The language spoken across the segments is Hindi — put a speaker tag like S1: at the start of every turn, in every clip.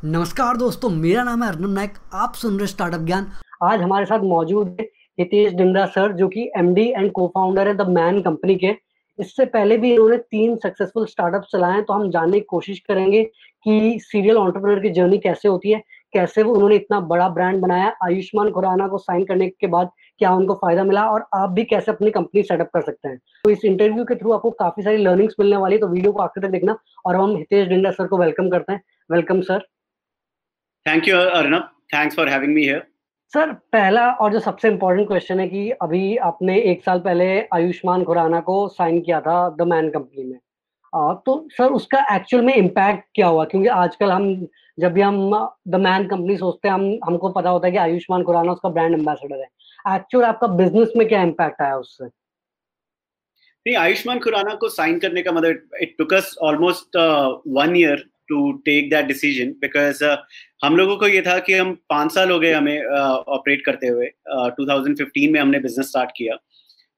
S1: नमस्कार दोस्तों, मेरा नाम है अर्नब नायक, आप सुन रहे स्टार्टअप ज्ञान।
S2: आज हमारे साथ मौजूद है हितेश डिंगरा सर, जो कि एमडी एंड को फाउंडर है द मैन कंपनी के। इससे पहले भी इन्होंने तीन सक्सेसफुल स्टार्टअप चलाए हैं तो हम जानने की कोशिश करेंगे कि सीरियल ऑन्टरप्रनर की जर्नी कैसे होती है, कैसे वो उन्होंने इतना बड़ा ब्रांड बनाया, आयुष्मान खुराना को साइन करने के बाद क्या उनको फ़ायदा मिला, और आप भी कैसे अपनी कंपनी सेटअप कर सकते हैं। तो इस इंटरव्यू के थ्रू आपको काफ़ी सारी लर्निंग्स मिलने वाली है तो वीडियो को आखिर तक देखना, और हम हितेश डिंडा सर को वेलकम करते हैं। Welcome sir
S3: thank you Arnab thanks for having me here
S2: sir पहला और जो सबसे इम्पोर्टेंट क्वेश्चन है कि अभी आपने एक साल पहले आयुष्मान खुराना को साइन किया था द मैन कंपनी में। आ, तो सर उसका एक्चुअल में इम्पैक्ट क्या हुआ? क्योंकि आजकल हम जब भी हम द मैन कंपनी सोचते हैं हम हमको पता होता है कि आयुष्मान खुराना उसका ब्रांड एम्बेसडर है। एक्चुअल आपका बिज़नेस में क्या इम्पैक्ट आया उससे?
S3: नहीं आयुष्मान खुराना को साइन करने का मतलब it took us almost one year to take that decision because हम लोगों को ये था कि हम पाँच साल हो गए हमें ऑपरेट uh, करते हुए uh, 2015 में हमने बिज़नेस स्टार्ट किया।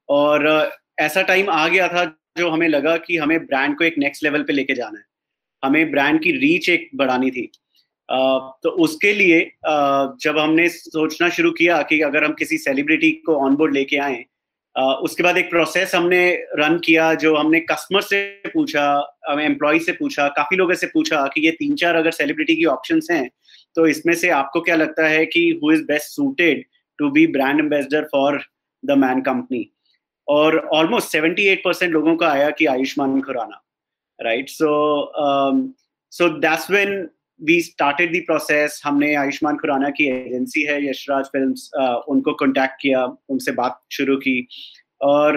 S3: और uh, ऐसा टाइम आ गया था जो हमें लगा कि हमें ब्रांड को एक नेक्स्ट लेवल पे लेके जाना है। हमें ब्रांड की रीच एक बढ़ानी थी। Uh, तो उसके लिए uh, जब हमने सोचना शुरू किया कि अगर हम किसी सेलिब्रिटी को ऑनबोर्ड लेके आए उसके बाद एक प्रोसेस हमने रन किया जो हमने कस्टमर से पूछा एम्प्लॉय से पूछा, काफ़ी लोगों से पूछा कि ये तीन चार अगर सेलिब्रिटी की ऑप्शंस हैं तो इसमें से आपको क्या लगता है कि who is best suited to be brand ambassador for the Man Company और ऑलमोस्ट सेवेंटी एट परसेंट लोगों का आया कि Ayushmann Khurrana right so so that's when we started the process हमने आयुष्मान खुराना की एजेंसी है, यशराज फिल्म्स उनको कांटेक्ट किया, उनसे बात शुरू की। और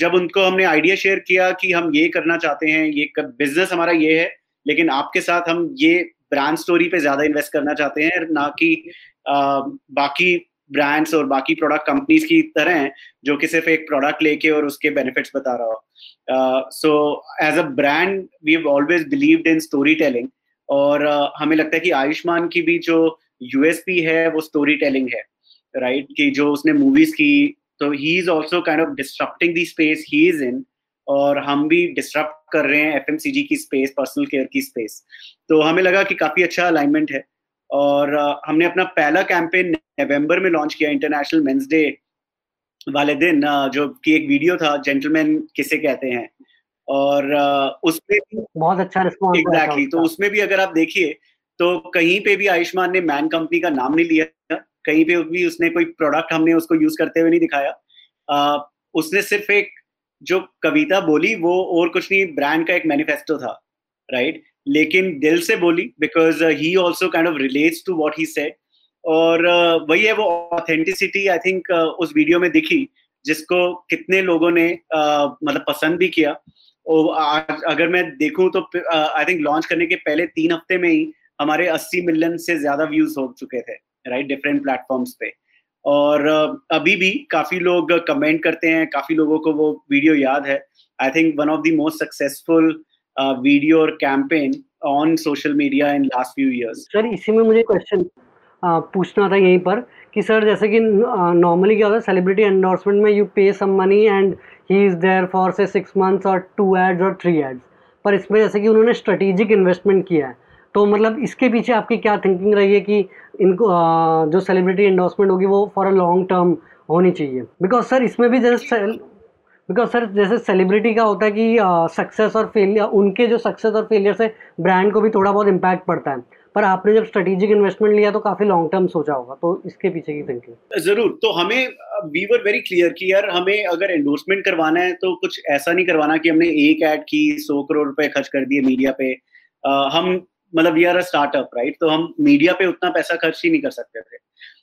S3: जब उनको हमने आइडिया शेयर किया कि हम ये करना चाहते हैं, ये बिज़नेस हमारा ये है, लेकिन आपके साथ हम ये ब्रांड स्टोरी पे ज़्यादा इन्वेस्ट करना चाहते हैं, ना कि बाकी ब्रांड्स और बाकी प्रोडक्ट कंपनीज़ की तरह हैं, जो कि सिर्फ़ एक प्रोडक्ट लेके और उसके बेनिफिट्स बता रहा हो। So as a brand we have always believed in storytelling और हमें लगता है कि आयुष्मान की भी जो यूएसपी है, वो स्टोरी टेलिंग है राइट right? कि जो उसने मूवीज़ की तो he is also kind of disrupting the space he is in और हम भी डिस्टर्ब कर रहे हैं एफएमसीजी की स्पेस पर्सनल केयर की स्पेस तो हमें लगा कि काफ़ी अच्छा अलाइनमेंट है। और हमने अपना पहला कैंपेन नवंबर में लॉन्च किया इंटरनेशनल मेंस डे वाले दिन जो कि एक वीडियो था जेंटलमैन किसे कहते हैं? और उसमें भी
S2: बहुत अच्छा रिस्पॉन्स
S3: एग्जैक्टली तो उसमें भी अगर आप देखिए तो कहीं पे भी आयुष्मान ने मैन कंपनी का नाम नहीं लिया कहीं पे भी उसने कोई प्रोडक्ट हमने उसको यूज़ करते हुए नहीं दिखाया। आ, उसने सिर्फ़ एक जो कविता बोली वो और कुछ नहीं ब्रांड का एक मैनिफेस्टो था राइट? लेकिन दिल से बोली because he also kind of relates to what he said और uh, वही है वो ऑथेंटिसिटी आई थिंक उस वीडियो में दिखी जिसको कितने लोगों ने uh, मतलब पसंद भी किया। अगर मैं देखूँ तो आई थिंक लॉन्च करने के पहले तीन हफ़्ते में ही हमारे 80 मिलियन से ज़्यादा व्यूज़ हो चुके थे राइट डिफरेंट प्लेटफॉर्म्स पे। और अभी भी काफ़ी लोग कमेंट करते हैं, काफ़ी लोगों को वो वीडियो याद है। I think one of the most successful video और campaign on social media in last few years
S2: sir इसी में मुझे क्वेश्चन पूछना था यहीं पर कि सर जैसे कि नॉर्मली क्या होता है सेलिब्रिटी एंडोर्समेंट में you pay some money and he is there for say six months और टू एड्स और थ्री एड्स पर इसमें जैसे कि उन्होंने स्ट्रेटेजिक इन्वेस्टमेंट किया है तो मतलब इसके पीछे आपकी क्या थिंकिंग रही है कि इनको आ, जो सेलिब्रिटी एंडोर्समेंट होगी वो फॉर अ लॉन्ग टर्म होनी चाहिए? बिकॉज़ सर इसमें भी जैसे बिकॉज़ सर जैसे सेलिब्रिटी का होता है कि सक्सेस और फेलियर उनके जो सक्सेस और फेलियर से ब्रांड को भी थोड़ा बहुत इम्पैक्ट पड़ता है। पर आपने जब स्ट्रेटेजिक इन्वेस्टमेंट लिया तो काफ़ी लॉन्ग टर्म सोचा होगा तो इसके पीछे की थिंकिंग
S3: ज़रूर तो हमें वी वर वेरी क्लियर कि यार हमें अगर एंडोर्समेंट करवाना है तो कुछ ऐसा नहीं करवाना कि हमने एक एड की सौ करोड़ रुपए खर्च कर दिए मीडिया पे। आ, हम मतलब we are a startup right तो हम मीडिया पे उतना पैसा खर्च ही नहीं कर सकते थे।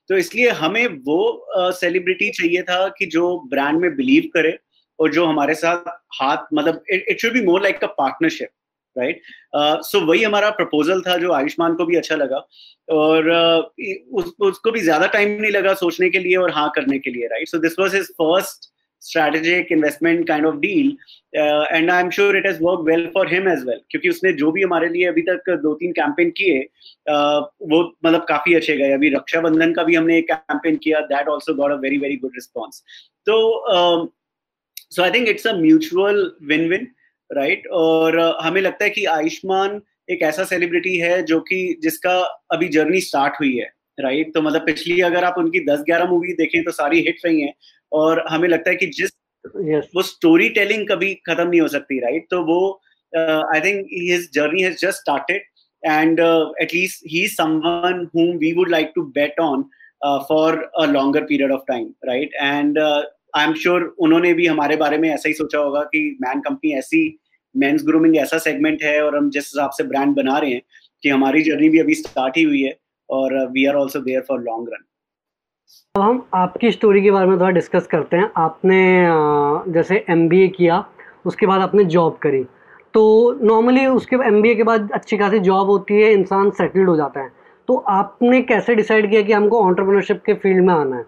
S3: तो इसलिए हमें वो सेलिब्रिटी uh, चाहिए था कि जो ब्रांड में बिलीव करे और जो हमारे साथ हाथ मतलब it should be more like a partnership right so वही हमारा प्रपोजल था जो आयुष्मान को भी अच्छा लगा। और uh, उस, उसको भी ज़्यादा टाइम नहीं लगा सोचने के लिए और हाँ करने के लिए right so this was his first strategic investment kind of deal and I am sure it has work well for him as well क्योंकि उसने जो भी हमारे लिए अभी तक दो तीन कैंपेन किए uh, वो मतलब काफ़ी अच्छे गए। अभी रक्षाबंधन का भी हमने एक कैंपेन किया that also got a very very good response तो so I think it's a mutual win win right और uh, हमें लगता है कि आयुष्मान एक ऐसा सेलिब्रिटी है जो कि जिसका अभी जर्नी स्टार्ट हुई है राइट तो मतलब पिछली अगर आप उनकी दस ग्यारह मूवी देखें तो सारी हिट रही हैं और हमें लगता है कि जिस yes. वो स्टोरी टेलिंग कभी खत्म नहीं हो सकती राइट तो वो I think his journey has just started and at least he is someone would like to bet on uh, for a longer period of time right? And uh, I am sure उन्होंने भी हमारे बारे में ऐसा ही सोचा होगा कि मैन कंपनी ऐसी मेंस ग्रूमिंग ऐसा सेगमेंट है और हम जिस हिसाब से ब्रांड बना रहे हैं कि हमारी जर्नी भी अभी स्टार्ट ही हुई है और we are also there for long run
S2: अब हम आपकी स्टोरी के बारे में थोड़ा डिस्कस करते हैं। आपने जैसे एमबीए किया, उसके बाद आपने जॉब करी। तो नॉर्मली उसके एम के बाद अच्छी खासी जॉब होती है, इंसान सेटल्ड हो जाता है। तो आपने कैसे डिसाइड किया कि हमको ऑन्टरप्रनरशिप के फ़ील्ड में आना है?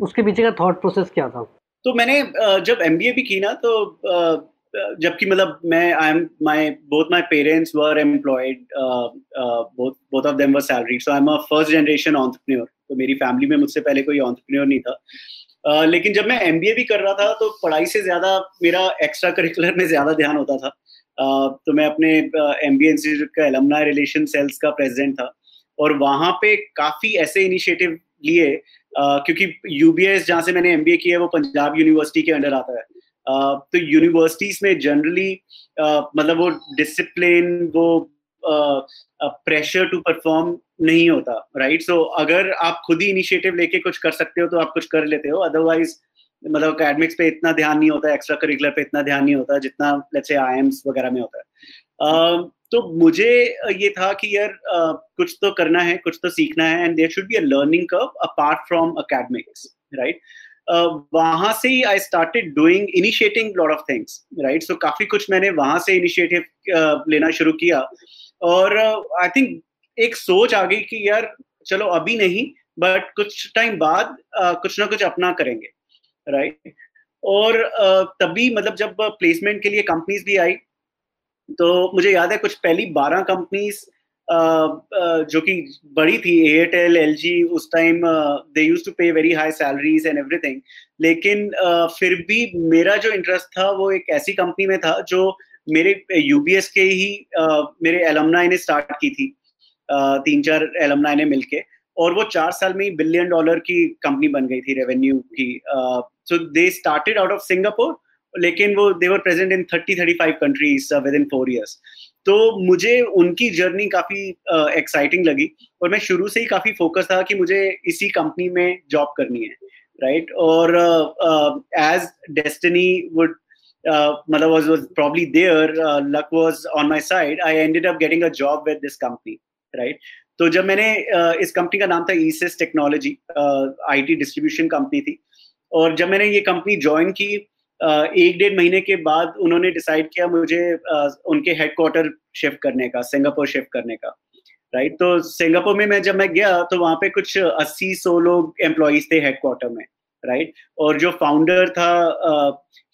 S2: उसके पीछे का थॉट प्रोसेस क्या था?
S3: तो मैंने जब एमबीए भी की ना तो जबकि मतलब मैं I am my both my parents were employed both of them were salaried so I am a first generation entrepreneur तो मेरी फैमिली में मुझसे पहले कोई एंटरप्रेन्योर नहीं था। uh, लेकिन जब मैं एमबीए भी कर रहा था तो पढ़ाई से ज़्यादा मेरा एक्स्ट्रा करिकुलर में ज़्यादा ध्यान होता था। uh, तो मैं अपने एम बी इंस्टीट्यूट का एलमना रिलेशन सेल्स का प्रेसिडेंट था। और वहाँ पे काफ़ी ऐसे इनिशिएटिव लिए क्योंकि यूबीएस जहाँ से मैंने एमबीए किया है, वो पंजाब यूनिवर्सिटी के अंडर आता है। तो यूनिवर्सिटीज में जनरली मतलब वो डिसिप्लिन वो प्रेशर टू परफॉर्म नहीं होता राइट सो अगर आप खुद ही इनिशिएटिव लेके कुछ कर सकते हो तो आप कुछ कर लेते हो। अदरवाइज़ मतलब अकेडमिक्स पे इतना ध्यान नहीं होता एक्स्ट्रा करिकुलर पे इतना ध्यान नहीं होता, जितना लेट्स से आईएम्स वगैरह में होता है। तो मुझे ये था कि यार कुछ तो करना है कुछ तो सीखना है and there should be a learning curve apart from academics right वहाँ से ही I started doing initiating lot of things right so काफ़ी कुछ मैंने वहाँ से इनिशिएटिव लेना शुरू किया। और आई uh, थिंक एक सोच आ गई कि यार चलो अभी नहीं बट कुछ टाइम बाद uh, कुछ ना कुछ अपना करेंगे राइट right? और uh, तभी मतलब जब प्लेसमेंट के लिए कंपनीज़ भी आई तो मुझे याद है कुछ पहली बारह कंपनीज़ जो कि बड़ी थी एयरटेल एल जी उस time they use to pay very high salaries and everything लेकिन uh, फिर भी मेरा जो इंटरेस्ट था वो एक ऐसी कंपनी में था जो मेरे यूबीएस के ही uh, मेरे एलमनाई ने स्टार्ट की थी। uh, तीन चार एलमनाई ने मिलके। और वो चार साल में ही बिलियन डॉलर की कंपनी बन गई थी रेवेन्यू की। So they started out of Singapore लेकिन वो they were present in thirty thirty five countries within four years तो मुझे उनकी जर्नी काफ़ी एक्साइटिंग लगी और मैं शुरू से ही काफ़ी फोकस था कि मुझे इसी कंपनी में जॉब करनी है राइट right? और एज डेस्टिनी वुड मतलब was probably there uh, luck was on my side i ended up getting a job with this company right? तो जब मैंने uh, इस कंपनी का नाम था ईसिस टेक्नोलॉजी आईटी डिस्ट्रीब्यूशन कंपनी थी। और जब मैंने ये कंपनी ज्वाइन की एक डेढ़ महीने के बाद उन्होंने डिसाइड किया मुझे उनके हेडक्वार्टर शिफ्ट करने का, सिंगापुर शिफ्ट करने का राइट तो सिंगापुर में मैं जब मैं गया तो वहाँ पे कुछ अस्सी सौ लोग एम्प्लॉज थे हेडक्वार्टर में राइट और जो फाउंडर था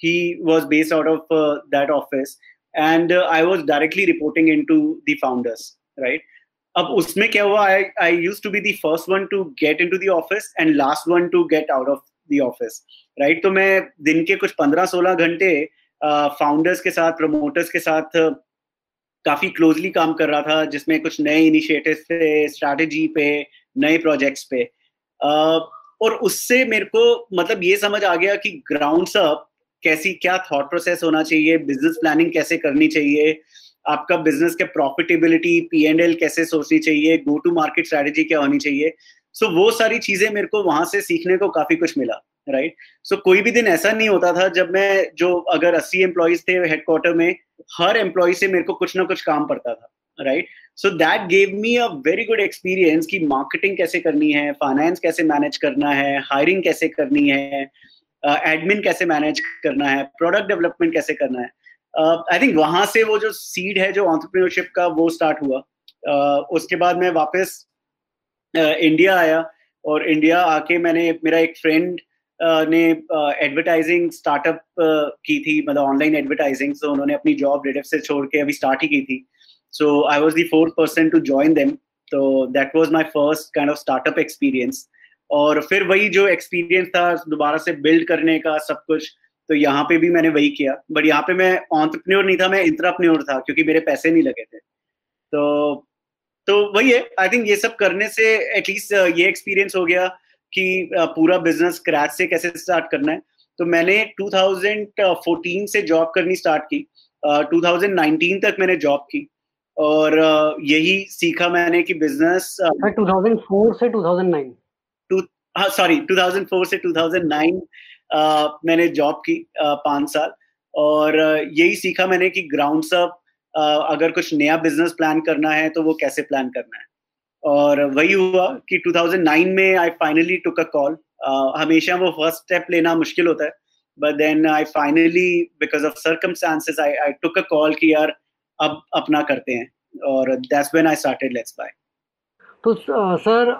S3: he was based out of that office and I was directly reporting in to the founders right अब उसमें क्या हुआ? I I use to be the first one to get in to the office and last one to get out of the office right तो मैं दिन के कुछ पंद्रह सोलह घंटे फाउंडर्स के साथ प्रमोटर्स के साथ, काफ़ी क्लोजली काम कर रहा था, जिसमें कुछ नए इनिशिएटिव पे स्ट्रैटेजी पे, नए प्रोजेक्ट्स पे। और उससे मेरे को मतलब ये समझ आ गया कि ग्राउंड अप कैसी, क्या थॉट प्रोसेस होना चाहिए बिज़नेस प्लानिंग कैसे करनी चाहिए, आपका बिज़नेस के प्रॉफिटेबिलिटी पी एंड एल कैसे सोचनी चाहिए गो टू मार्केट स्ट्रैटेजी क्या होनी चाहिए। सो so, वो सारी चीज़ें मेरे को वहाँ से सीखने को काफ़ी कुछ मिला राइट right? सो so, कोई भी दिन ऐसा नहीं होता था जब मैं जो अगर अस्सी एम्प्लॉयज़ थे हेडक्वार्टर में हर एम्प्लॉय से मेरे को कुछ ना कुछ काम पड़ता था right so that gave me a very good experience कि मार्केटिंग कैसे करनी है फाइनेंस कैसे मैनेज करना है हायरिंग कैसे करनी है एडमिन uh, कैसे मैनेज करना है प्रोडक्ट डेवलपमेंट कैसे करना है। आई uh, थिंक वहाँ से वो जो सीड है जो ऑन्टरप्रीनरशिप का वो स्टार्ट हुआ। uh, उसके बाद मैं वापस इंडिया आया और इंडिया आके मैंने, मेरा एक फ्रेंड ने एडवर्टाइजिंग स्टार्टअप की थी मतलब ऑनलाइन एडवर्टाइजिंग सो उन्होंने अपनी जॉब रेडिफ से छोड़ के अभी स्टार्ट ही की थी। So I was the fourth person to join them तो that was my first kind of startup experience और फिर वही जो एक्सपीरियंस था, दोबारा से बिल्ड करने का, सब कुछ तो यहाँ पे भी मैंने वही किया। बट यहाँ पे मैं ऑन्टरप्रन्योर नहीं था, मैं इंट्राप्रन्योर था, क्योंकि मेरे पैसे नहीं लगे थे। तो तो वही है आई थिंक ये सब करने से एटलीस्ट ये एक्सपीरियंस हो गया कि पूरा बिज़नेस क्रैच से कैसे स्टार्ट करना है। तो मैंने 2014 से जॉब करनी स्टार्ट की uh, 2019 तक मैंने जॉब की और uh, यही सीखा मैंने कि बिज़नेस
S2: uh, 2004 से 2009
S3: टू हाँ सॉरी 2004 से 2009 uh, मैंने जॉब की uh, पाँच साल और uh, यही सीखा मैंने कि ग्राउंड अप uh, अगर कुछ नया बिज़नेस प्लान करना है तो वो कैसे प्लान करना है? और वही हुआ कि 2009 में I finally took a call हमेशा वो फ़र्स्ट स्टेप लेना मुश्किल होता है but then I finally because of circumstances I I took a call कि यार, अब अपना करते हैं। और that's when I started LetsBuy
S2: तो सर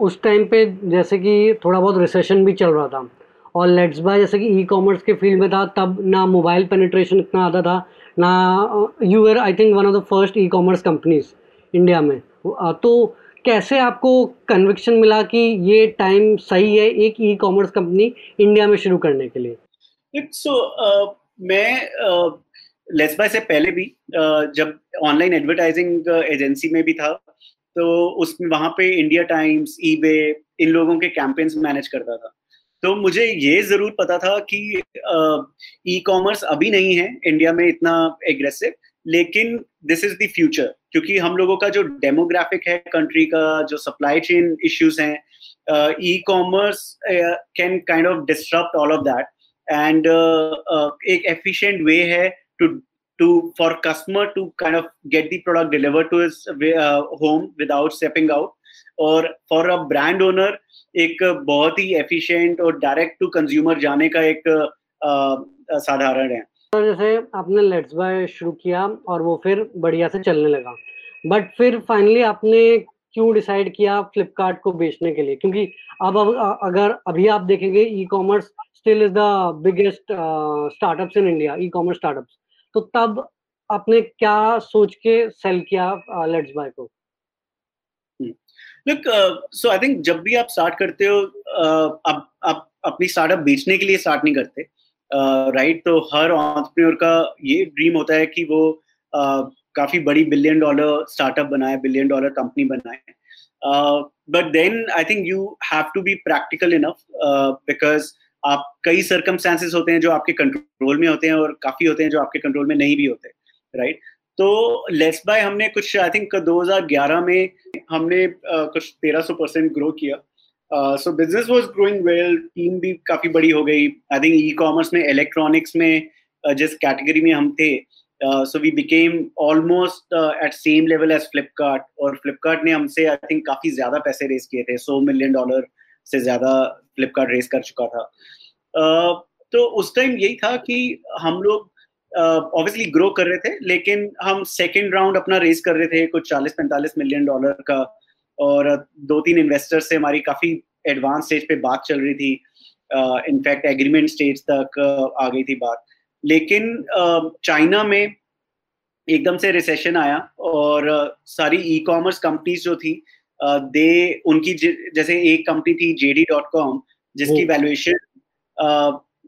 S2: उस टाइम पे जैसे कि थोड़ा बहुत रिसेशन भी चल रहा था, और लेट्स बाय जैसे कि ई कॉमर्स के फ़ील्ड में था, तब ना मोबाइल पेनिट्रेशन इतना आता था ना you are I think one of the first e-commerce companies India में. तो कैसे आपको कन्विक्शन मिला कि ये टाइम सही है एक ई कॉमर्स कंपनी इंडिया में शुरू करने के लिए?
S3: सो uh, मैं लेट्स uh, से पहले भी uh, जब ऑनलाइन एडवर्टाइजिंग एजेंसी में भी था तो उसमें वहाँ पे इंडिया टाइम्स ईबे इन लोगों के कैंपेन्स मैनेज करता था। तो मुझे ये ज़रूर पता था कि ई कॉमर्स अभी नहीं है इंडिया में इतना एग्रेसिव लेकिन दिस इज़ द फ्यूचर क्योंकि हम लोगों का जो डेमोग्राफिक है कंट्री का जो सप्लाई चेन इश्यूज़ हैं e-commerce can kind of disturb all of that and एक एफिशिएंट वे है to to for customer to kind of get the product deliver to home without stepping out और फॉर अ ब्रांड ओनर एक बहुत ही एफिशिएंट और डायरेक्ट टू कंज्यूमर जाने का एक साधारण है।
S2: तो जैसे आपने लेट्स बाय शुरू किया और वो फिर बढ़िया से चलने लगा। बट फिर फाइनली आपने क्यों डिसाइड किया फ्लिपकार्ट को बेचने के लिए? क्योंकि अब अगर अभी आप देखेंगे e-commerce still is the biggest startups in India e-commerce startups तो तब आपने क्या सोच के सेल किया लेट्स बाय को?
S3: लुक सो आई थिंक जब भी आप स्टार्ट करते हो uh, आप आप अपनी स्टार्टअप बेचने के लिए स्टार्ट नहीं करते राइट uh, तो हर ऑन्टरप्रेन्योर का ये ड्रीम होता है कि वो uh, काफ़ी बड़ी बिलियन डॉलर स्टार्टअप बनाए बिलियन डॉलर कंपनी बनाए but then I think you have to be practical enough because आप कई सर्कमस्टांसेस होते हैं जो आपके कंट्रोल में होते हैं और काफ़ी होते हैं जो आपके कंट्रोल में नहीं भी होते राइट right? तो लेस बाय हमने कुछ आई थिंक 2011 में हमने कुछ 1300 परसेंट ग्रो किया। So business was growing well team भी काफ़ी बड़ी हो गई। आई थिंक ई कॉमर्स में इलेक्ट्रॉनिक्स में जिस कैटेगरी में हम थे so we became almost at same level as Flipkart और फ्लिपकार्ट ने हमसे आई थिंक काफ़ी ज़्यादा पैसे रेस किए थे। सौ मिलियन डॉलर से ज़्यादा फ्लिपकार्ट रेस कर चुका था। uh, तो उस टाइम यही था कि हम लोग ऑब्वियसली ग्रो कर रहे थे लेकिन हम सेकेंड राउंड अपना रेस कर रहे थे कुछ 40-45 मिलियन डॉलर का। और दो तीन इन्वेस्टर से हमारी काफ़ी एडवांस स्टेज पे बात चल रही थी। इनफैक्ट एग्रीमेंट स्टेज तक uh, आ गई थी बात। लेकिन चाइना uh, में एकदम से रिसेशन आया और uh, सारी ई कॉमर्स कंपनीज़ जो थी uh, दे उनकी जैसे एक कंपनी थी जेडी डॉट कॉम जिसकी वैल्यूएशन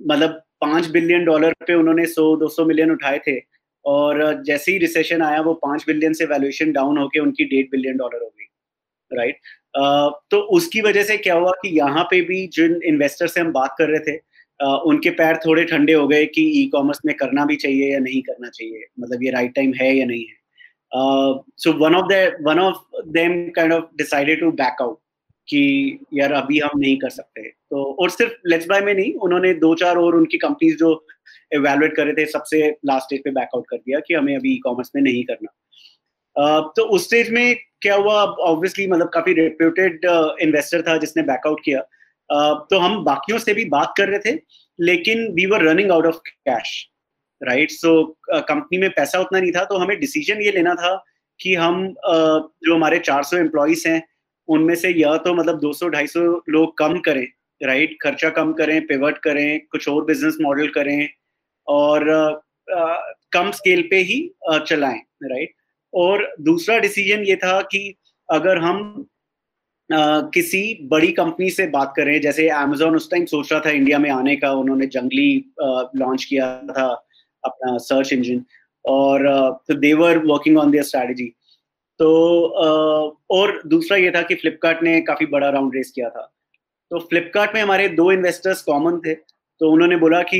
S3: मतलब पाँच बिलियन डॉलर पे उन्होंने सौ दो सौ मिलियन उठाए थे। और जैसे ही रिसेशन आया वो पाँच बिलियन से वैल्यूएशन डाउन होके उनकी डेढ़ बिलियन डॉलर हो गई राइट तो उसकी वजह से क्या हुआ कि यहाँ पे भी जिन इन्वेस्टर से हम बात कर रहे थे uh, उनके पैर थोड़े ठंडे हो गए कि ई कॉमर्स में करना भी चाहिए या नहीं करना चाहिए मतलब ये राइट टाइम है या नहीं है। So one of the one of them kind of decided to back out कि यार अभी हम नहीं कर सकते। तो और सिर्फ़ लेट्स बाय में नहीं उन्होंने दो चार और उनकी कंपनीज़ जो एवेलुएट कर रहे थे सबसे लास्ट स्टेज पे बैकआउट कर दिया कि हमें अभी ई कॉमर्स में नहीं करना। uh, तो उस स्टेज में क्या हुआ? ऑब्वियसली मतलब काफ़ी रेप्यूटेड इन्वेस्टर था जिसने बैकआउट किया। uh, तो हम बाकियों से भी बात कर रहे थे लेकिन we were running out of cash right so company में पैसा उतना नहीं था तो हमें डिसीज़न ये लेना था कि हम uh, जो हमारे 400 सौ एम्प्लॉयज़ हैं उनमें से यह तो मतलब 200-250 लोग कम करें राइट? खर्चा कम करें पिवट करें कुछ और बिज़नेस मॉडल करें और uh, कम स्केल पे ही चलाएँ राइट? और दूसरा डिसीज़न ये था कि अगर हम uh, किसी बड़ी कंपनी से बात करें जैसे अमेजोन उस टाइम सोच रहा था इंडिया में आने का उन्होंने जंगली लॉन्च किया था अपना सर्च इंजन और they were working on their strategy तो और दूसरा ये था कि फ्लिपकार्ट ने काफ़ी बड़ा राउंड रेस किया था। तो फ्लिपकार्ट में हमारे दो इन्वेस्टर्स कॉमन थे तो उन्होंने बोला कि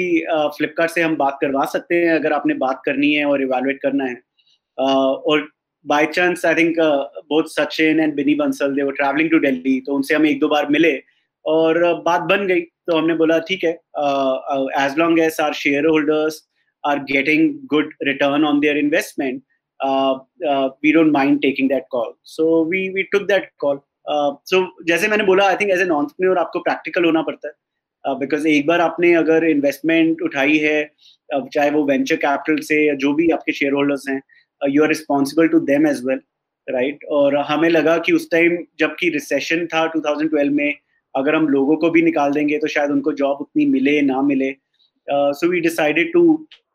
S3: फ्लिपकार्ट से हम बात करवा सकते हैं, अगर आपने बात करनी है और इवेलुएट करना है। और by chance I think both Sachin and Binny Bansal they were travelling to Delhi तो उनसे हम एक दो बार मिले और बात बन गई। तो हमने बोला, ठीक है as long as our shareholders are getting good return on their investment we don't mind taking that call so we we took that call so जैसे मैंने बोला I think as an entrepreneur आपको प्रैक्टिकल होना पड़ता है। बिकॉज़ uh, एक बार आपने अगर इन्वेस्टमेंट उठाई है uh, चाहे वो वेंचर कैपिटल से या जो भी आपके शेयर होल्डर्स हैं you are responsible to them as well right और हमें लगा कि उस टाइम जबकि रिसेशन था 2012 में अगर हम लोगों को भी निकाल देंगे तो शायद उनको जॉब उतनी मिले ना मिले। So we decided to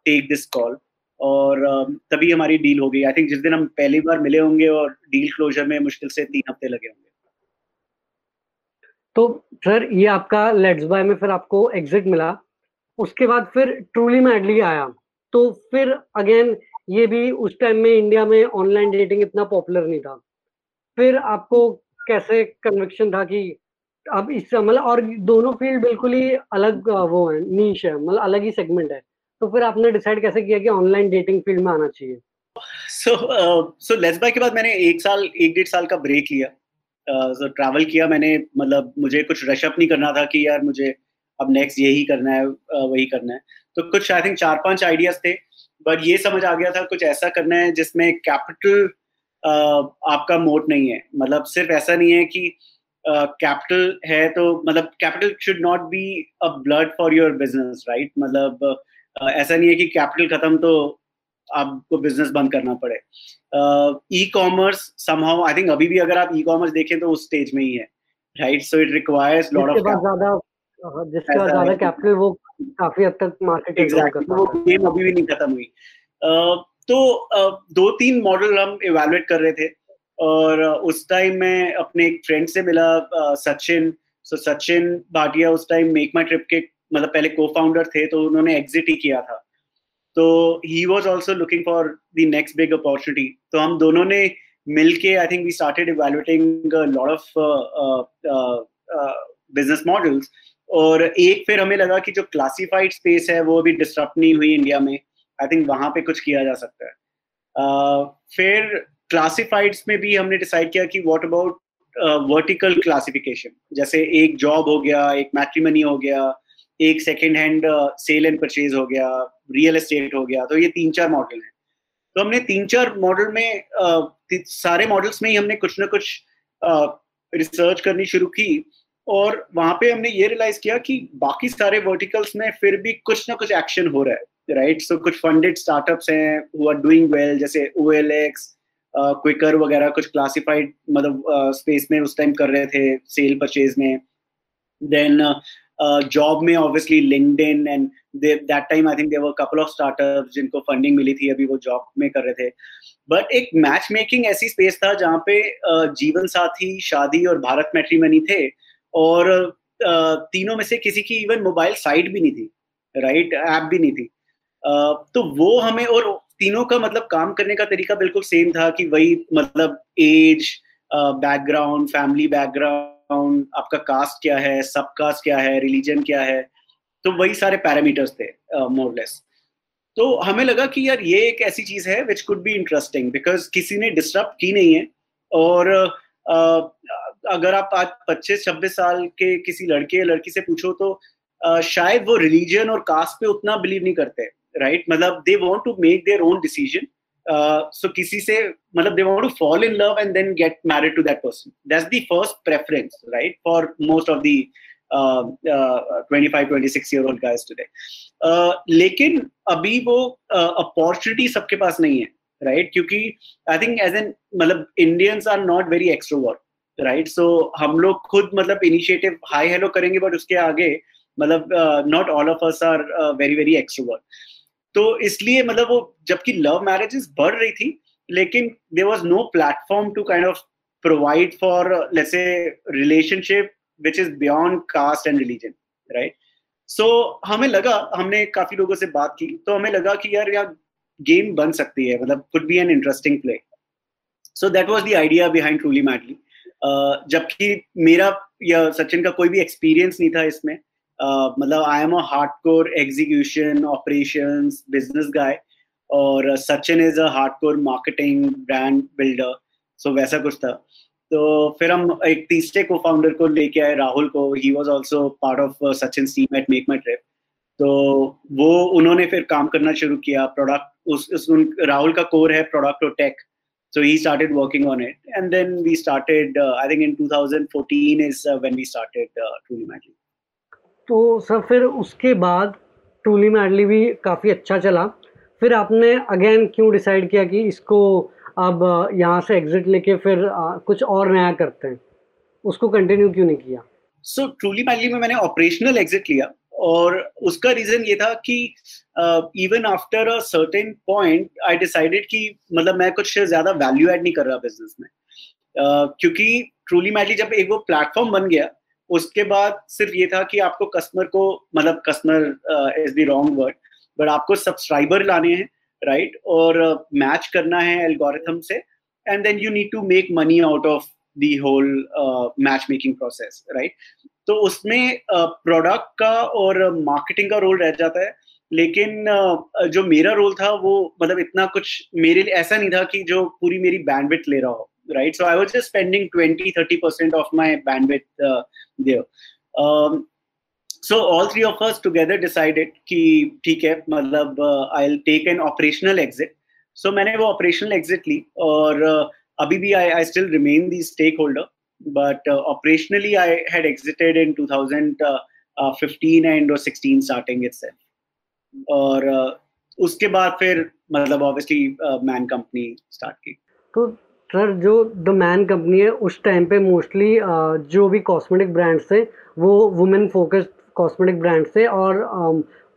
S3: take this call और uh, तभी हमारी डील हो गई। आई थिंक जिस दिन हम पहली बार मिले होंगे और डील क्लोजर में मुश्किल से तीन हफ़्ते लगे होंगे।
S2: तो सर ये आपका लेट्स बाय में फिर आपको एग्जिट मिला। उसके बाद फिर ट्रूली मैडली आया। तो फिर अगेन ये भी उस टाइम में इंडिया में ऑनलाइन डेटिंग इतना पॉपुलर नहीं था। फिर आपको कैसे कन्विक्शन था कि अब इस मतलब और दोनों फ़ील्ड बिल्कुल ही अलग वो है नीच है मतलब अलग ही सेगमेंट है। तो फिर आपने डिसाइड कैसे किया कि ऑनलाइन डेटिंग फ़ील्ड में आना चाहिए?
S3: सो सो लेट्स बाय के बाद मैंने एक साल एक डेढ़ साल का ब्रेक लिया सो uh, ट्रैवल किया मैंने मतलब मुझे कुछ रशअप नहीं करना था कि यार मुझे अब नेक्स्ट यही करना है uh, वही करना है। तो कुछ आई थिंक चार पाँच आइडियाज़ थे बट ये समझ आ गया था कुछ ऐसा करना है जिसमें कैपिटल uh, आपका मोट नहीं है। मतलब सिर्फ़ ऐसा नहीं है कि कैपिटल uh, है तो मतलब capital should not be a blood for your business right मतलब ऐसा नहीं है कि कैपिटल खत्म तो आपको बिज़नेस बंद करना पड़े। E commerce somehow I think अभी भी अगर आप ई कॉमर्स देखें तो उस स्टेज में ही है right so it requires lot of
S2: ज़्यादा जिसके बाद ज़्यादा कैपिटल वो काफ़ी हद तक मार्केट
S3: एग्जैक्टली वो गेम अभी भी नहीं खत्म हुई। तो दो तीन मॉडल हम इवेलुएट कर रहे थे और उस टाइम मैं अपने एक फ्रेंड से मिला सचिन। सो सचिन भाटिया उस टाइम मेक माई ट्रिप के मतलब पहले को फाउंडर थे तो उन्होंने एग्जिट ही किया था। तो he was also looking for the next big opportunity तो हम दोनों ने मिलके I think we started evaluating lot of business models और एक फिर हमें लगा कि जो क्लासिफाइड स्पेस है वो अभी डिस्टर्ब नहीं हुई इंडिया में। आई थिंक वहाँ पे कुछ किया जा सकता है। Uh, फिर क्लासिफाइड्स में भी हमने डिसाइड किया कि व्हाट अबाउट वर्टिकल क्लासिफिकेशन जैसे एक जॉब हो गया एक मैट्रीमनी हो गया एक second hand sale and purchase हो गया रियल एस्टेट हो गया तो ये तीन चार मॉडल हैं। तो हमने तीन चार मॉडल में uh, सारे मॉडल्स में ही हमने कुछ ना कुछ रिसर्च uh, करनी शुरू की और वहाँ पे हमने ये रियलाइज़ किया कि बाकी सारे वर्टिकल्स में फिर भी कुछ ना कुछ एक्शन हो रहा है राइट सो कुछ फंडेड स्टार्टअप्स हैं हु आर डूइंग वेल जैसे ओ एल एक्स क्विकर वगैरह कुछ क्लासिफाइड मतलब स्पेस uh, में उस टाइम कर रहे थे सेल परचेज में। देन जॉब में obviously LinkedIn and that time I think they were couple of startup जिनको फंडिंग मिली थी, अभी वो जॉब में कर रहे थे। बट एक मैच मेकिंग ऐसी स्पेस था जहाँ पे जीवन साथी, शादी और भारत मैट्री मैट्रीमनी थे और तीनों में से किसी की इवन मोबाइल साइट भी नहीं थी राइट ऐप भी नहीं थी। तो वो हमें और तीनों का मतलब काम करने का तरीका बिल्कुल सेम था कि वही मतलब एज बैकग्राउंड फैमिली बैकग्राउंड आपका कास्ट क्या है सब कास्ट क्या है रिलीजन क्या है तो वही सारे पैरामीटर्स थे मोरलेस uh, तो हमें लगा कि यार ये एक ऐसी चीज़ है which could be interesting because किसी ने डिस्टर्ब की नहीं है और uh, अगर आप आज पच्चीस छब्बीस साल के किसी लड़के या लड़की से पूछो तो uh, शायद वो रिलीजन और कास्ट पे उतना बिलीव नहीं करते राइट right? मतलब they want to make their own decision so किसी से मतलब they want to fall in love and then get married to that person that's the first preference right for most of the twenty five twenty six year old guys today लेकिन अभी वो अपॉर्चुनिटी uh, सबके पास नहीं है राइट right? क्योंकि आई थिंक एज एन मतलब Indians are not very extrovert right so हम लोग खुद मतलब इनिशिएटिव हाई हेलो करेंगे बट उसके आगे मतलब not all of us are very very extrovert तो इसलिए मतलब वो जबकि लव मैरिजेस बढ़ रही थी, लेकिन there was no platform to kind of provide for let's relationship which is beyond caste and religion right so हमें लगा, हमने काफ़ी लोगों से बात की तो हमें लगा कि यार यार गेम बन सकती है मतलब could be an interesting play so that was the idea behind TrulyMadly जबकि मेरा या सचिन का कोई भी एक्सपीरियंस नहीं था इसमें मतलब I am a hardcore execution operation business guy और Sachin is a hardcore marketing brand builder so वैसा कुछ था। तो फिर हम एक तीसरे को फाउंडर को लेके आए राहुल को। He was also part of Sachin team at MakeMyTrip तो वो उन्होंने फिर काम करना शुरू किया प्रोडक्ट उस, उस उन, राहुल का कोर है प्रोडक्ट और tech he started working on it and then we started uh, i think in 2014 is uh, when we started uh, truly madly
S2: तो सर फिर उसके बाद ट्रूली मैडली भी काफ़ी अच्छा चला। फिर आपने अगेन क्यों डिसाइड किया कि इसको अब यहाँ से एग्जिट लेके फिर कुछ और नया करते हैं? उसको कंटिन्यू क्यों नहीं किया?
S3: सो ट्रूली मैडली में मैंने ऑपरेशनल एग्जिट लिया और उसका रीजन ये था कि even after a certain point I decided कि मतलब मैं कुछ ज़्यादा वैल्यू ऐड नहीं कर रहा बिज़नेस में। uh, क्योंकि ट्रूली मैडली जब एक वो प्लेटफॉर्म बन गया उसके बाद सिर्फ़ ये था कि आपको कस्टमर को मतलब customer is the wrong word but आपको सब्सक्राइबर लाने हैं राइट right? और मैच uh, करना है एल्गोरिथम से and then you need to make money out of the whole matchmaking process right तो उसमें प्रोडक्ट uh, का और मार्केटिंग uh, का रोल रह जाता है लेकिन uh, जो मेरा रोल था वो मतलब इतना कुछ मेरे लिए ऐसा नहीं था कि जो पूरी मेरी बैंडविथ ले रहा हो right so I was just spending 20 30% of my bandwidth there so all three of us together decided कि ठीक है मतलब I will take an operational exit so मैंने वो ऑपरेशनल एग्जिट ली और uh, अभी भी I I still remain the stakeholder but uh, operationally i had exited in 2015 and or 16 starting itself और uh, उसके बाद फिर मतलब ऑब्वियसली मैन कंपनी स्टार्ट की
S2: तो सर, जो द मैन कंपनी है, उस टाइम पे मोस्टली जो भी कॉस्मेटिक ब्रांड्स थे, वो वुमेन फोकस्ड कॉस्मेटिक ब्रांड्स थे और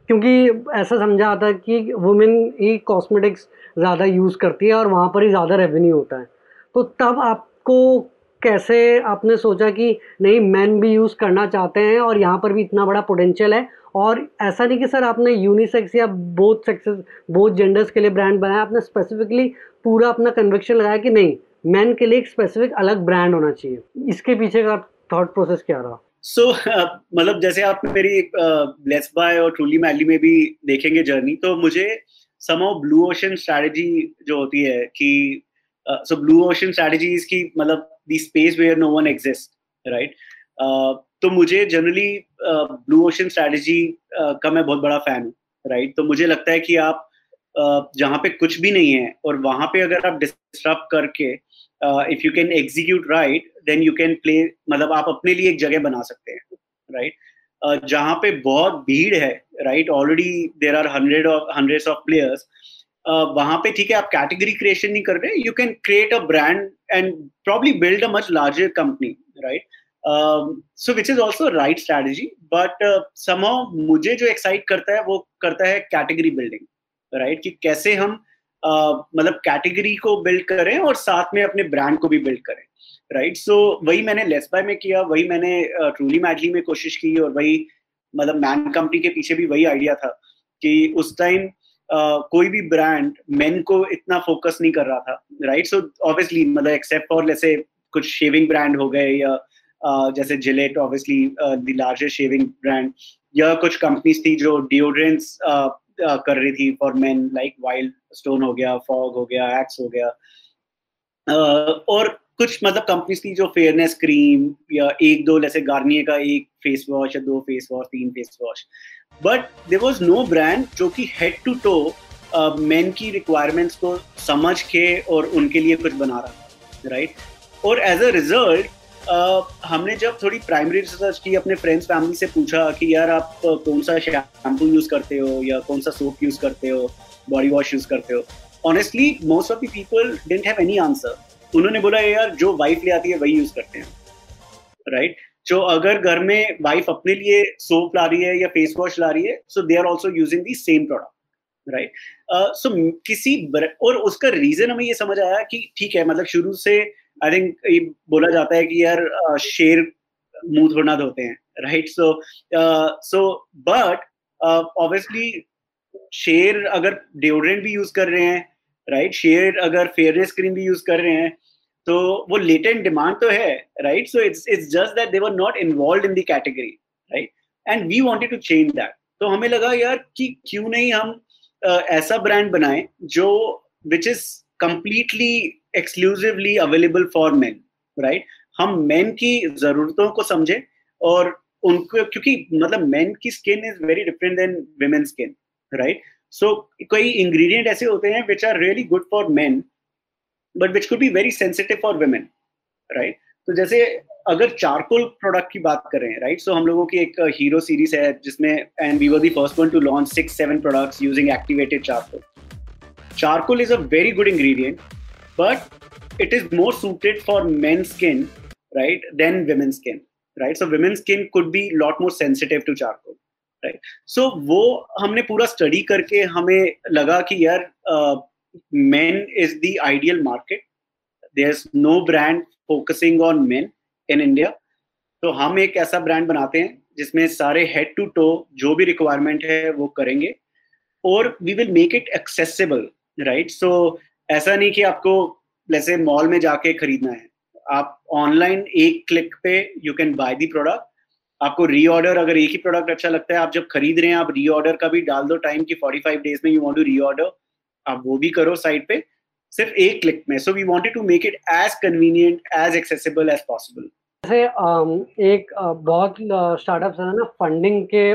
S2: क्योंकि ऐसा समझा आता है कि वुमेन ही कॉस्मेटिक्स ज़्यादा यूज़ करती है और वहाँ पर ही ज़्यादा रेवेन्यू होता है। तो तब आपको कैसे आपने सोचा कि नहीं मैन भी यूज़ करना चाहते हैं और यहाँ पर भी इतना बड़ा पोटेंशियल है? और ऐसा नहीं कि सर, आपने यूनिसेक्स या बोथ सेक्सेस बोथ जेंडर्स के लिए ब्रांड बनाया, आपने स्पेसिफिकली पूरा अपना कन्वेक्शन लगाया कि नहीं मैन के लिए एक स्पेसिफिक अलग ब्रांड होना चाहिए। इसके पीछे का थॉट प्रोसेस क्या रहा?
S3: सो so, uh, मतलब जैसे आप मेरी लेट्स uh, बाय और ट्रूली मैली में भी देखेंगे जर्नी तो मुझे समो ब्लू ओशन स्ट्रैटेजी जो होती है कि सो ब्लू ओशन स्ट्रैटेजीज की मतलब the space where no one exist right तो मुझे जनरली ब्लू ओशन स्ट्रैटेजी का मैं बहुत बड़ा फ़ैन हूँ राइट? तो मुझे लगता है कि आप uh, जहाँ पे कुछ भी नहीं है और वहाँ पे अगर आप डिस्टर्ब करके if you can execute right then you can play मतलब आप अपने लिए एक जगह बना सकते हैं राइट right? uh, जहाँ पे बहुत भीड़ है right already there are hundred of hundreds of players वहाँ पे ठीक है आप कैटेगरी क्रिएशन नहीं कर रहे you can create a brand and probably build a much larger company right so which is also right strategy but somehow मुझे जो एक्साइट करता है वो करता है कैटेगरी बिल्डिंग राइट कि कैसे हम uh, मतलब कैटेगरी को बिल्ड करें और साथ में अपने ब्रांड को भी बिल्ड करें राइट सो वही मैंने लेस बाय में किया वही मैंने ट्रूली मैडली में कोशिश की और वही मतलब मैन कंपनी के पीछे भी वही आइडिया था कि उस टाइम Uh, कोई भी ब्रांड मेन को इतना फोकस नहीं कर रहा था राइट सो ऑब्वियसली मतलब एक्सेप्ट फॉर जैसे कुछ शेविंग ब्रांड हो गए या uh, जैसे Gillette obviously the largest shaving brand या कुछ कंपनीज़ थी जो डिओड्रेंट्स uh, कर रही थी for men like Wild Stone हो गया फॉग हो गया एक्स हो गया और कुछ मतलब कंपनीज़ थी जो फेयरनेस क्रीम या एक दो, जैसे गार्नियर का एक फेस वॉश या दो फेस वॉश तीन face wash but there was no brand जो कि हेड टू टो मेन की रिक्वायरमेंट्स को समझ के और उनके लिए कुछ बना रहा था राइट right? और एज अ रिज़ल्ट हमने जब थोड़ी प्राइमरी रिसर्च की, अपने फ्रेंड्स फैमिली से पूछा कि यार आप कौन सा शैम्पू यूज़ करते हो या कौन सा सोप यूज़ करते हो बॉडी वॉश यूज़ करते हो? Honestly most of the people didn't have any answer उन्होंने बोला यार, जो वाइफ ले आती है, वही यूज़ करते हैं. Right right? जो अगर घर में वाइफ अपने लिए सोप ला रही है या फेस वॉश ला रही है so they are also using the same product right so किसी और उसका रीजन हमें ये समझ आया कि ठीक है मतलब शुरू से आई थिंक ये बोला जाता है कि यार शेर मुँह थोड़ा धोते हैं right so so but obviously share अगर डिओड्रेंट भी यूज़ कर रहे हैं राइट शेयर अगर फेयरनेस क्रीम भी यूज़ कर रहे हैं तो वो लेटेंट डिमांड तो है right so it's it's just that they were not involve in the category right and we wanted to change that तो हमें लगा यार कि क्यों नहीं हम ऐसा ब्रांड बनाए जो which is completely exclusively available for men right हम मेन की जरूरतों को समझे और उनको, क्योंकि मतलब मेन की skin is very different than women skin right so कई इंग्रेडिएंट ऐसे होते हैं which are really good for men but which could be very sensitive for women right तो जैसे अगर चारकोल प्रोडक्ट की बात करें राइट सो हम लोगों की एक हीरो सीरीज़ है जिसमें and we were the first one to launch six seven products using activated charcoal charcoal is a very good ingredient but it is more suited for men skin right than women skin right so women skin could be lot more sensitive to charcoal right so वो हमने पूरा स्टडी करके हमें लगा कि यार uh, men is the ideal market. There's no brand focusing on men in India. तो हम एक ऐसा ब्रांड बनाते हैं जिसमें सारे हेड टू टो जो भी रिक्वायरमेंट है वो करेंगे और we will make it accessible right so ऐसा नहीं कि आपको जैसे मॉल में जाके खरीदना है। आप ऑनलाइन एक क्लिक पे you can buy the product आपको रीऑर्डर अगर एक ही प्रोडक्ट अच्छा लगता है, आप जब खरीद रहे हैं, आप रीऑर्डर का भी डाल दो टाइम की 45 डेज़ में यू वांट टू रीऑर्डर आप वो भी करो साइट पे, सिर्फ़ एक क्लिक में। So we wanted to make it as convenient as accessible as possible
S2: जैसे एक बहुत स्टार्टअप्स है ना फंडिंग के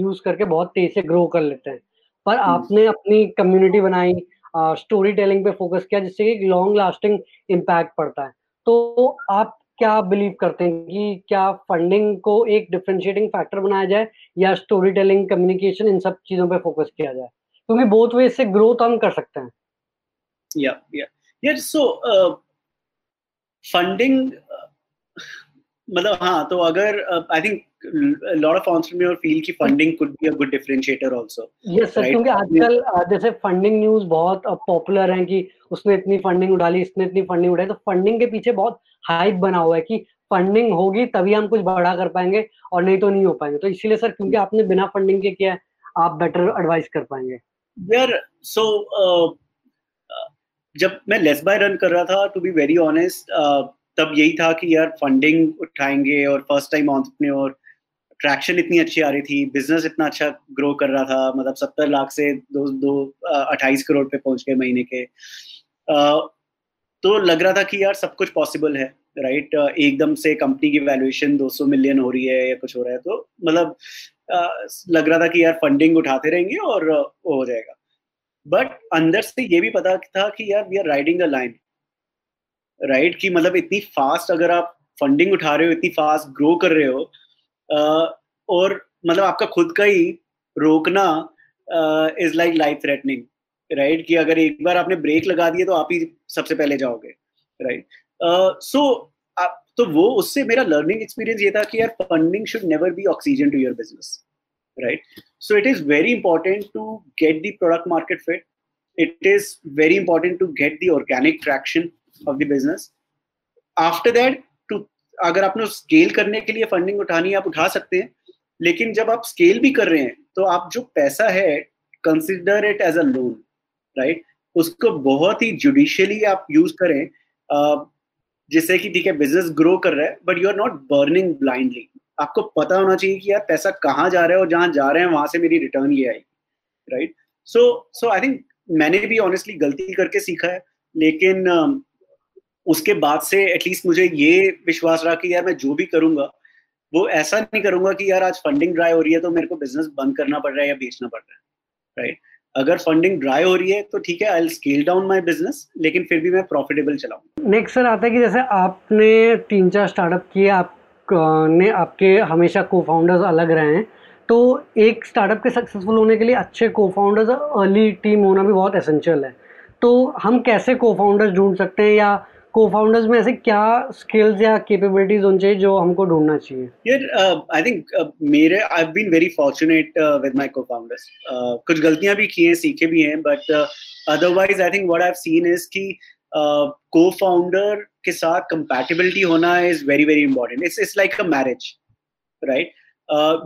S2: यूज़ करके बहुत तेज से ग्रो कर लेते हैं। पर हम्म। आपने अपनी कम्युनिटी बनाई स्टोरी टेलिंग पे फोकस किया जिससे एक लॉन्ग लास्टिंग इम्पैक्ट पड़ता है। तो आप क्या बिलीव करते हैं कि क्या फंडिंग को एक डिफ्रेंशिएटिंग फैक्टर बनाया जाए या स्टोरी टेलिंग कम्युनिकेशन इन सब चीज़ों पे फोकस किया जाए? क्योंकि बोथ वे इससे ग्रोथ हम कर सकते हैं।
S3: या या या सो फंडिंग मतलब हाँ तो अगर I think lot of entrepreneur feel की funding could be a good differentiator also
S2: yes sir क्योंकि आजकल जैसे फंडिंग न्यूज़ बहुत पॉपुलर है कि उसने इतनी फंडिंग उड़ा ली इसने इतनी फंडिंग उड़ाई तो फंडिंग के पीछे बहुत हाइप बना हुआ है कि फंडिंग होगी तभी हम कुछ बड़ा कर पाएँगे और नहीं तो नहीं हो पाएँगे। तो इसीलिए सर क्योंकि आपने बिना फंडिंग के किया आप बेटर एडवाइस कर पाएँगे।
S3: वेयर सो uh, जब मैं लेस बाय रन कर रहा था टू बी वेरी ऑनेस्ट तब यही था कि यार फंडिंग उठाएँगे और फ़र्स्ट टाइम ऑन्टरप्रेन्योर ट्रैक्शन इतनी अच्छी आ रही थी बिज़नेस इतना अच्छा ग्रो कर रहा था मतलब सत्तर लाख से दो दो अट्ठाईस करोड़ पे पहुँच गए महीने के आ, तो लग रहा था कि यार सब कुछ पॉसिबल है राइट? एकदम से कंपनी की वैल्यूएशन 200 मिलियन हो रही है या कुछ हो रहा है तो मतलब लग रहा था कि यार फंडिंग उठाते रहेंगे और वो हो जाएगा बट अंदर से ये भी पता था कि यार we are riding a line right कि मतलब इतनी फास्ट अगर आप फंडिंग उठा रहे हो, इतनी फास्ट ग्रो कर रहे हो और मतलब आपका खुद का ही रोकना is like life threatening right कि अगर एक बार आपने ब्रेक लगा दिए तो आप ही सबसे पहले जाओगे राइट सो तो वो उससे मेरा लर्निंग एक्सपीरियंस ये था कि यार funding should never be oxygen to your business right so it is very important to get the product market fit it is very important to get the organic traction of the business after that too अगर आपने स्केल करने के लिए फंडिंग उठानी है आप उठा सकते हैं। लेकिन जब आप स्केल भी कर रहे हैं तो आप जो पैसा है consider it as a loan right उसको बहुत ही जुडिशियली आप यूज़ करें। uh, जिससे कि ठीक है बिज़नेस ग्रो कर रहा है but you are not burning blindly आपको पता होना चाहिए कि यार पैसा कहाँ जा रहा है और जहाँ जा रहे हैं वहाँ से मेरी रिटर्न ये आएगी right so so I think मैंने भी ऑनेस्टली गलती करके सीखा है लेकिन uh, उसके बाद से एटलीस्ट मुझे ये विश्वास रहा कि यार मैं जो भी करूँगा, वो ऐसा नहीं करूँगा कि यार आज फंडिंग ड्राई हो रही है तो मेरे को बिज़नेस बंद करना पड़ रहा है या बेचना पड़ रहा है राइट अगर फंडिंग ड्राई हो रही है तो ठीक है I scale down my business लेकिन फिर भी मैं प्रॉफिटेबल चलाऊं
S2: नेक्स्ट सर आता है कि जैसे आपने तीन चार स्टार्टअप किए, आप ने आपके हमेशा को फाउंडर्स अलग रहे हैं तो एक स्टार्टअप के सक्सेसफुल होने के लिए अच्छे को फाउंडर्स अर्ली टीम होना भी बहुत एसेंशियल है। तो हम कैसे को फाउंडर्स ढूंढ सकते हैं या को फाउंडर्स में ऐसे क्या स्किल्स या कैपेबिलिटीज होनी चाहिए जो हमको ढूंढना चाहिए?
S3: यार आई थिंक मेरे I have been very fortunate with my co-founders कुछ गलतियाँ भी की हैं सीखे भी हैं but otherwise I think what I have seen is कि को uh, फाउंडर के साथ कंपैटिबिलिटी होना is very very important it's it's like a marriage right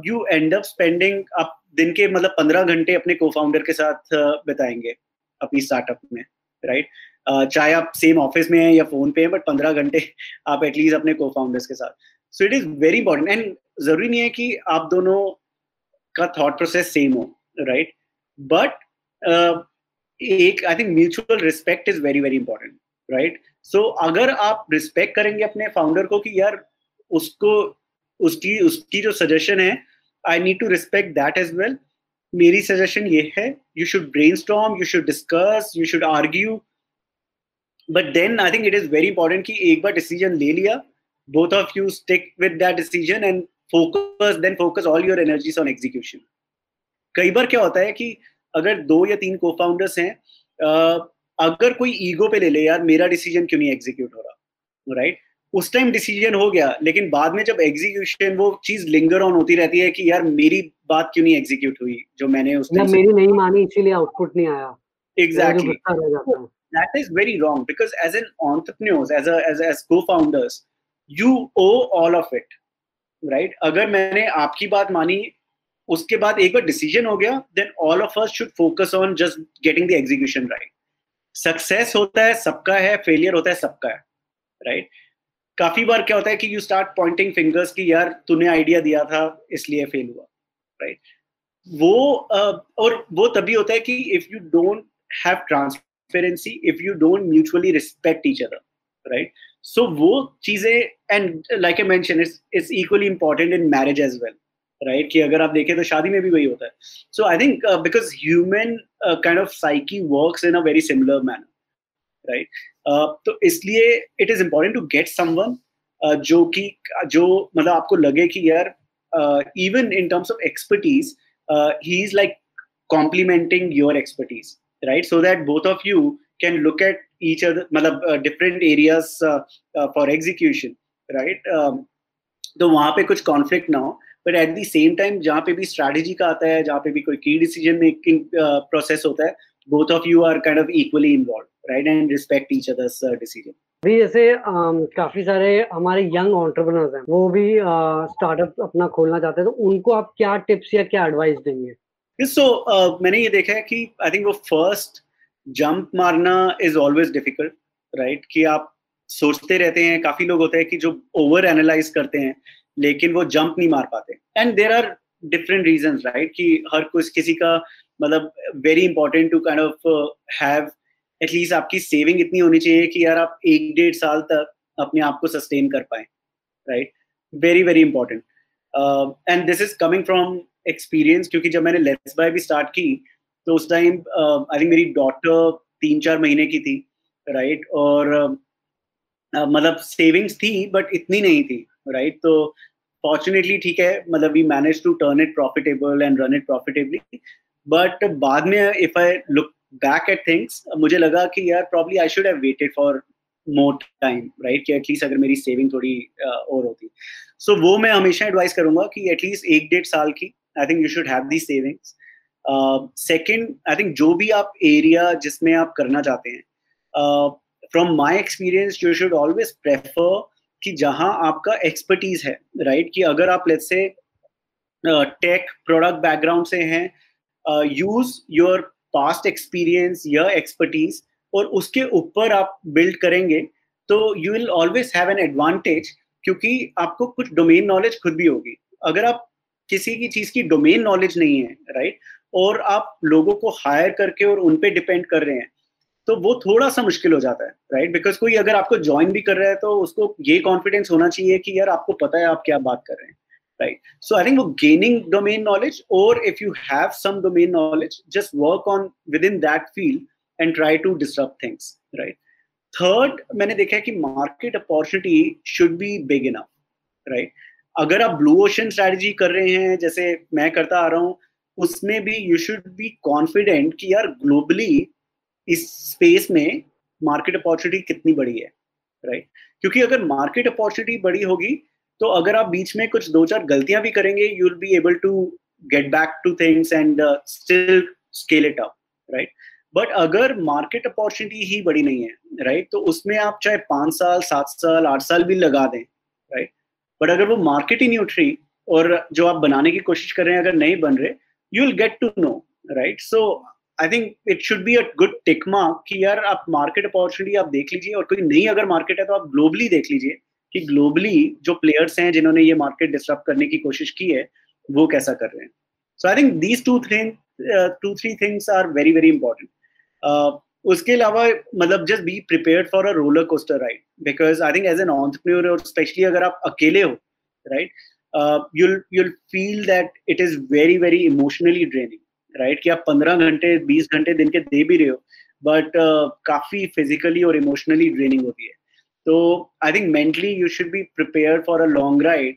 S3: you end up spending आप दिन के मतलब पंद्रह घंटे अपने को फाउंडर के साथ uh, बिताएँगे अपनी स्टार्टअप में राइट चाहे आप सेम ऑफ़िस में हैं या फ़ोन पे हैं बट पंद्रह घंटे आप एटलीस्ट अपने को फाउंडर्स के साथ। So it is very important and ज़रूरी नहीं है कि आप दोनों का थॉट प्रोसेस सेम हो राइट बट एक I think mutual respect is very very important right so अगर आप रिस्पेक्ट करेंगे अपने फाउंडर को कि यार उसको, उसकी उसकी जो सजेशन है I need to respect that as well मेरी सजेशन ये है you should brain you should discuss you should argue but then I think it is very important कि एक बार डिसीज़न ले लिया both of you stick with that decision and focus then focus all your energies on execution. कई बार क्या होता है कि अगर दो या तीन को फाउंडर्स हैं अगर कोई ईगो पे ले ले यार मेरा डिसीज़न क्यों नहीं एग्जीक्यूट हो रहा? Right right? उस टाइम डिसीज़न हो गया लेकिन बाद में जब एग्जीक्यूशन वो चीज़ लिंगर ऑन होती रहती है कि यार मेरी बात क्यों नहीं एग्जीक्यूट हुई जो मैंने उस
S2: टाइम मेरी नहीं मानी इसीलिए आउटपुट नहीं आया।
S3: Exactly that is very wrong because as an entrepreneurs as as as co-founders you owe all of it right अगर मैंने आपकी बात मानी, उसके बाद एक बार डिसीज़न हो गया then all of us should focus on just getting the execution right success होता है, सबका है फेलियर होता है, सबका है राइट right? काफ़ी बार क्या होता है कि यू स्टार्ट पॉइंटिंग फिंगर्स कि यार, तूने आइडिया दिया था, इसलिए फेल हुआ राइट right? वो और वो तभी होता है कि if you don't have transparency if you don't mutually respect each other right so वो चीज़ें and like a it's it's equally important in marriage as well right कि अगर आप देखें तो शादी में भी वही होता है so I think because human kind of psyche works in a very similar manner right तो इसलिए it is important to get someone जो कि जो मतलब आपको लगे कि यार even in terms of expertise he is like complementing your expertise right so that both of you can look at each other मतलब uh, different areas uh, uh, for execution right? Um, तो वहाँ पे कुछ कॉन्फ्लिक्ट ना हो but at the same time जहाँ पे भी स्ट्रैटेजी का आता है जहाँ पे भी कोई की डिसीज़न मेकिंग प्रोसेस होता है both of you are kind of equally involve right and respect each others decision
S2: भी जैसे um, काफ़ी सारे हमारे यंग ऑन्टरप्रनर्स हैं वो भी स्टार्टअप uh, अपना खोलना चाहते हैं तो उनको आप क्या टिप्स या क्या एडवाइस देंगे?
S3: सो so, uh, मैंने ये देखा है कि आई थिंक वो फ़र्स्ट जंप मारना इज़ ऑलवेज डिफ़िकल्ट राइट कि आप सोचते रहते हैं काफ़ी लोग होते हैं कि जो ओवर एनालाइज करते हैं लेकिन वो जंप नहीं मार पाते। And there are different reason right कि हर कुछ किसी का मतलब very important to kind of have at least आपकी सेविंग इतनी होनी चाहिए कि यार आप एक डेढ़ साल तक अपने आप को सस्टेन कर पाए right very very important and this is coming from experience क्योंकि जब मैंने लेट्स बाय भी स्टार्ट की तो उस टाइम आई थिंक मेरी डॉटर तीन चार महीने की थी राइट right? और uh, मतलब सेविंग्स थी बट इतनी नहीं थी राइट right? तो फॉर्चुनेटली ठीक है मतलब we manage to turn it profitable and run it profitably but बाद में if I look back at things मुझे लगा कि यार probably I should have waited for more time right कि एटलीस्ट अगर मेरी सेविंग थोड़ी uh, और होती सो so, वो मैं हमेशा एडवाइस करूँगा कि एटलीस्ट एक डेढ़ साल की I think you should have the savings second I think जो भी आप एरिया जिसमें आप करना चाहते हैं from my experience you should always prefer कि जहाँ आपका एक्सपर्टीज है राइट right? कि अगर आप लेट से टेक प्रोडक्ट बैकग्राउंड से हैं यूज़ योर पास्ट एक्सपीरियंस या एक्सपर्टीज और उसके ऊपर आप बिल्ड करेंगे तो you will always have an advantage क्योंकि आपको कुछ डोमेन नॉलेज खुद भी होगी अगर आप किसी की चीज़ की डोमेन नॉलेज नहीं है राइट और आप लोगों को हायर करके और उन पे डिपेंड कर रहे हैं तो वो थोड़ा सा मुश्किल हो जाता है राइट बिकॉज़ कोई अगर आपको ज्वाइन भी कर रहा है तो उसको ये कॉन्फिडेंस होना चाहिए कि यार आपको पता है आप क्या बात कर रहे हैं राइट सो आई थिंक वो गेनिंग डोमेन नॉलेज और if you have some domain knowledge just work on within that field and try to disturb things right third मैंने देखा है कि market opportunity should be big enough right अगर आप ब्लू ओशन स्ट्रेटजी कर रहे हैं, जैसे मैं करता आ रहा हूँ, उसमें भी यू शुड बी कॉन्फिडेंट कि यार ग्लोबली इस स्पेस में मार्केट अपॉर्चुनिटी कितनी बड़ी है राइट right? क्योंकि अगर मार्केट अपॉर्चुनिटी बड़ी होगी तो अगर आप बीच में कुछ दो चार गलतियाँ भी करेंगे you will be able to get back to things and still scale it up right but अगर मार्केट अपॉर्चुनिटी ही बड़ी नहीं है राइट right? तो उसमें आप चाहे पाँच साल, सात साल, आठ साल भी लगा दें राइट बट अगर वो मार्केट ही नहीं उठ रही, और जो आप बनाने की कोशिश कर रहे हैं, अगर नहीं बन रहे you will get to know right so I think it should be a good tick mark कि यार आप मार्केट अपॉर्चुनिटी आप देख लीजिए, और कोई नई अगर मार्केट है तो आप ग्लोबली देख लीजिए कि ग्लोबली जो प्लेयर्स हैं, जिन्होंने ये मार्केट डिस्टर्ब करने की कोशिश की है, वो कैसा कर रहे हैं। So I think these two three two three things are very very important उसके अलावा मतलब just be prepared for a roller coaster ride because I think as an entrepreneur और स्पेशली अगर आप अकेले हो right you'll you'll feel that it is very very emotionally draining right कि आप पंद्रह घंटे बीस घंटे दिन के दे भी रहे हो बट uh, काफ़ी फिजिकली और इमोशनली ड्रेनिंग होती है। तो I think mentally you should be prepare for a long ride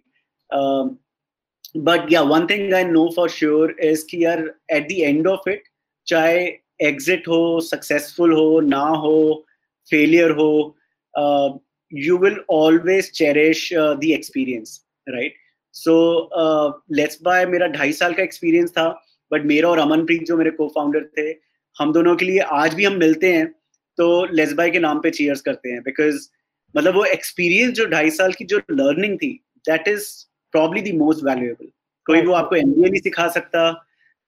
S3: but या one thing I know for sure is कि यार at the end of it चाहे एग्जिट हो सक्सेसफुल हो ना हो फेलियर हो you will always cherish the experience right so let's by मेरा ढाई साल का एक्सपीरियंस था बट मेरा और अमनप्रीत जो मेरे को फाउंडर थे हम दोनों के लिए आज भी हम मिलते हैं तो लेट्स बाय के नाम पे चीयर्स करते हैं बिकॉज़ मतलब वो एक्सपीरियंस जो ढाई साल की जो लर्निंग थी that is probably the most valuable कोई वो आपको एमबीए नहीं सिखा सकता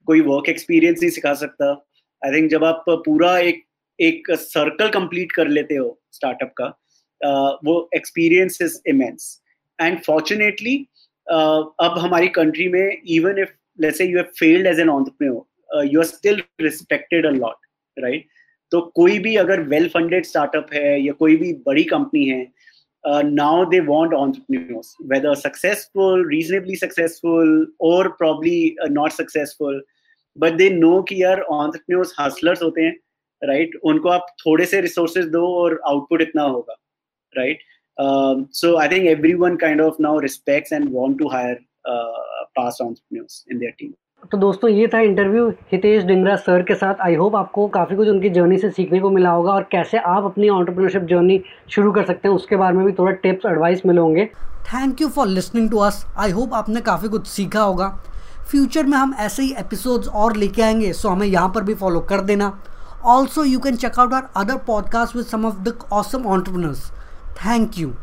S3: कोई वर्क एक्सपीरियंस नहीं सिखा सकता आई थिंक जब आप पूरा एक एक सर्कल कंप्लीट कर लेते हो स्टार्टअप का uh, वो experience is immense and fortunately अब हमारी कंट्री में even if let's say you have failed as an entrepreneur you are still respected a lot right तो कोई भी अगर वेल फंडेड स्टार्टअप है या कोई भी बड़ी कंपनी है now they want whether successful reasonably successful or probably uh, not successful but they know कि यार ऑन्टरप्रेन्योर्स हसलर्स होते हैं राइट right? उनको आप थोड़े से रिसोर्सेज दो और आउटपुट इतना होगा right so I think everyone kind of now respects and want to hire past entrepreneurs in their team
S2: तो दोस्तों ये था इंटरव्यू हितेश डिंगरा सर के साथ। आई होप आपको काफ़ी कुछ उनकी जर्नी से सीखने को मिला होगा और कैसे आप अपनी ऑन्टरप्रेन्योरशिप जर्नी शुरू कर सकते हैं उसके बारे में भी थोड़ा टिप्स एडवाइस मिले होंगे।
S1: Thank you for listening to us I hope आपने काफ़ी कुछ सीखा होगा। फ्यूचर में हम ऐसे ही एपिसोड्स और लेके आएँगे सो हमें यहाँ पर भी फॉलो कर देना। Also you can check out our other podcast with some of the awesome entrepreneurs thank you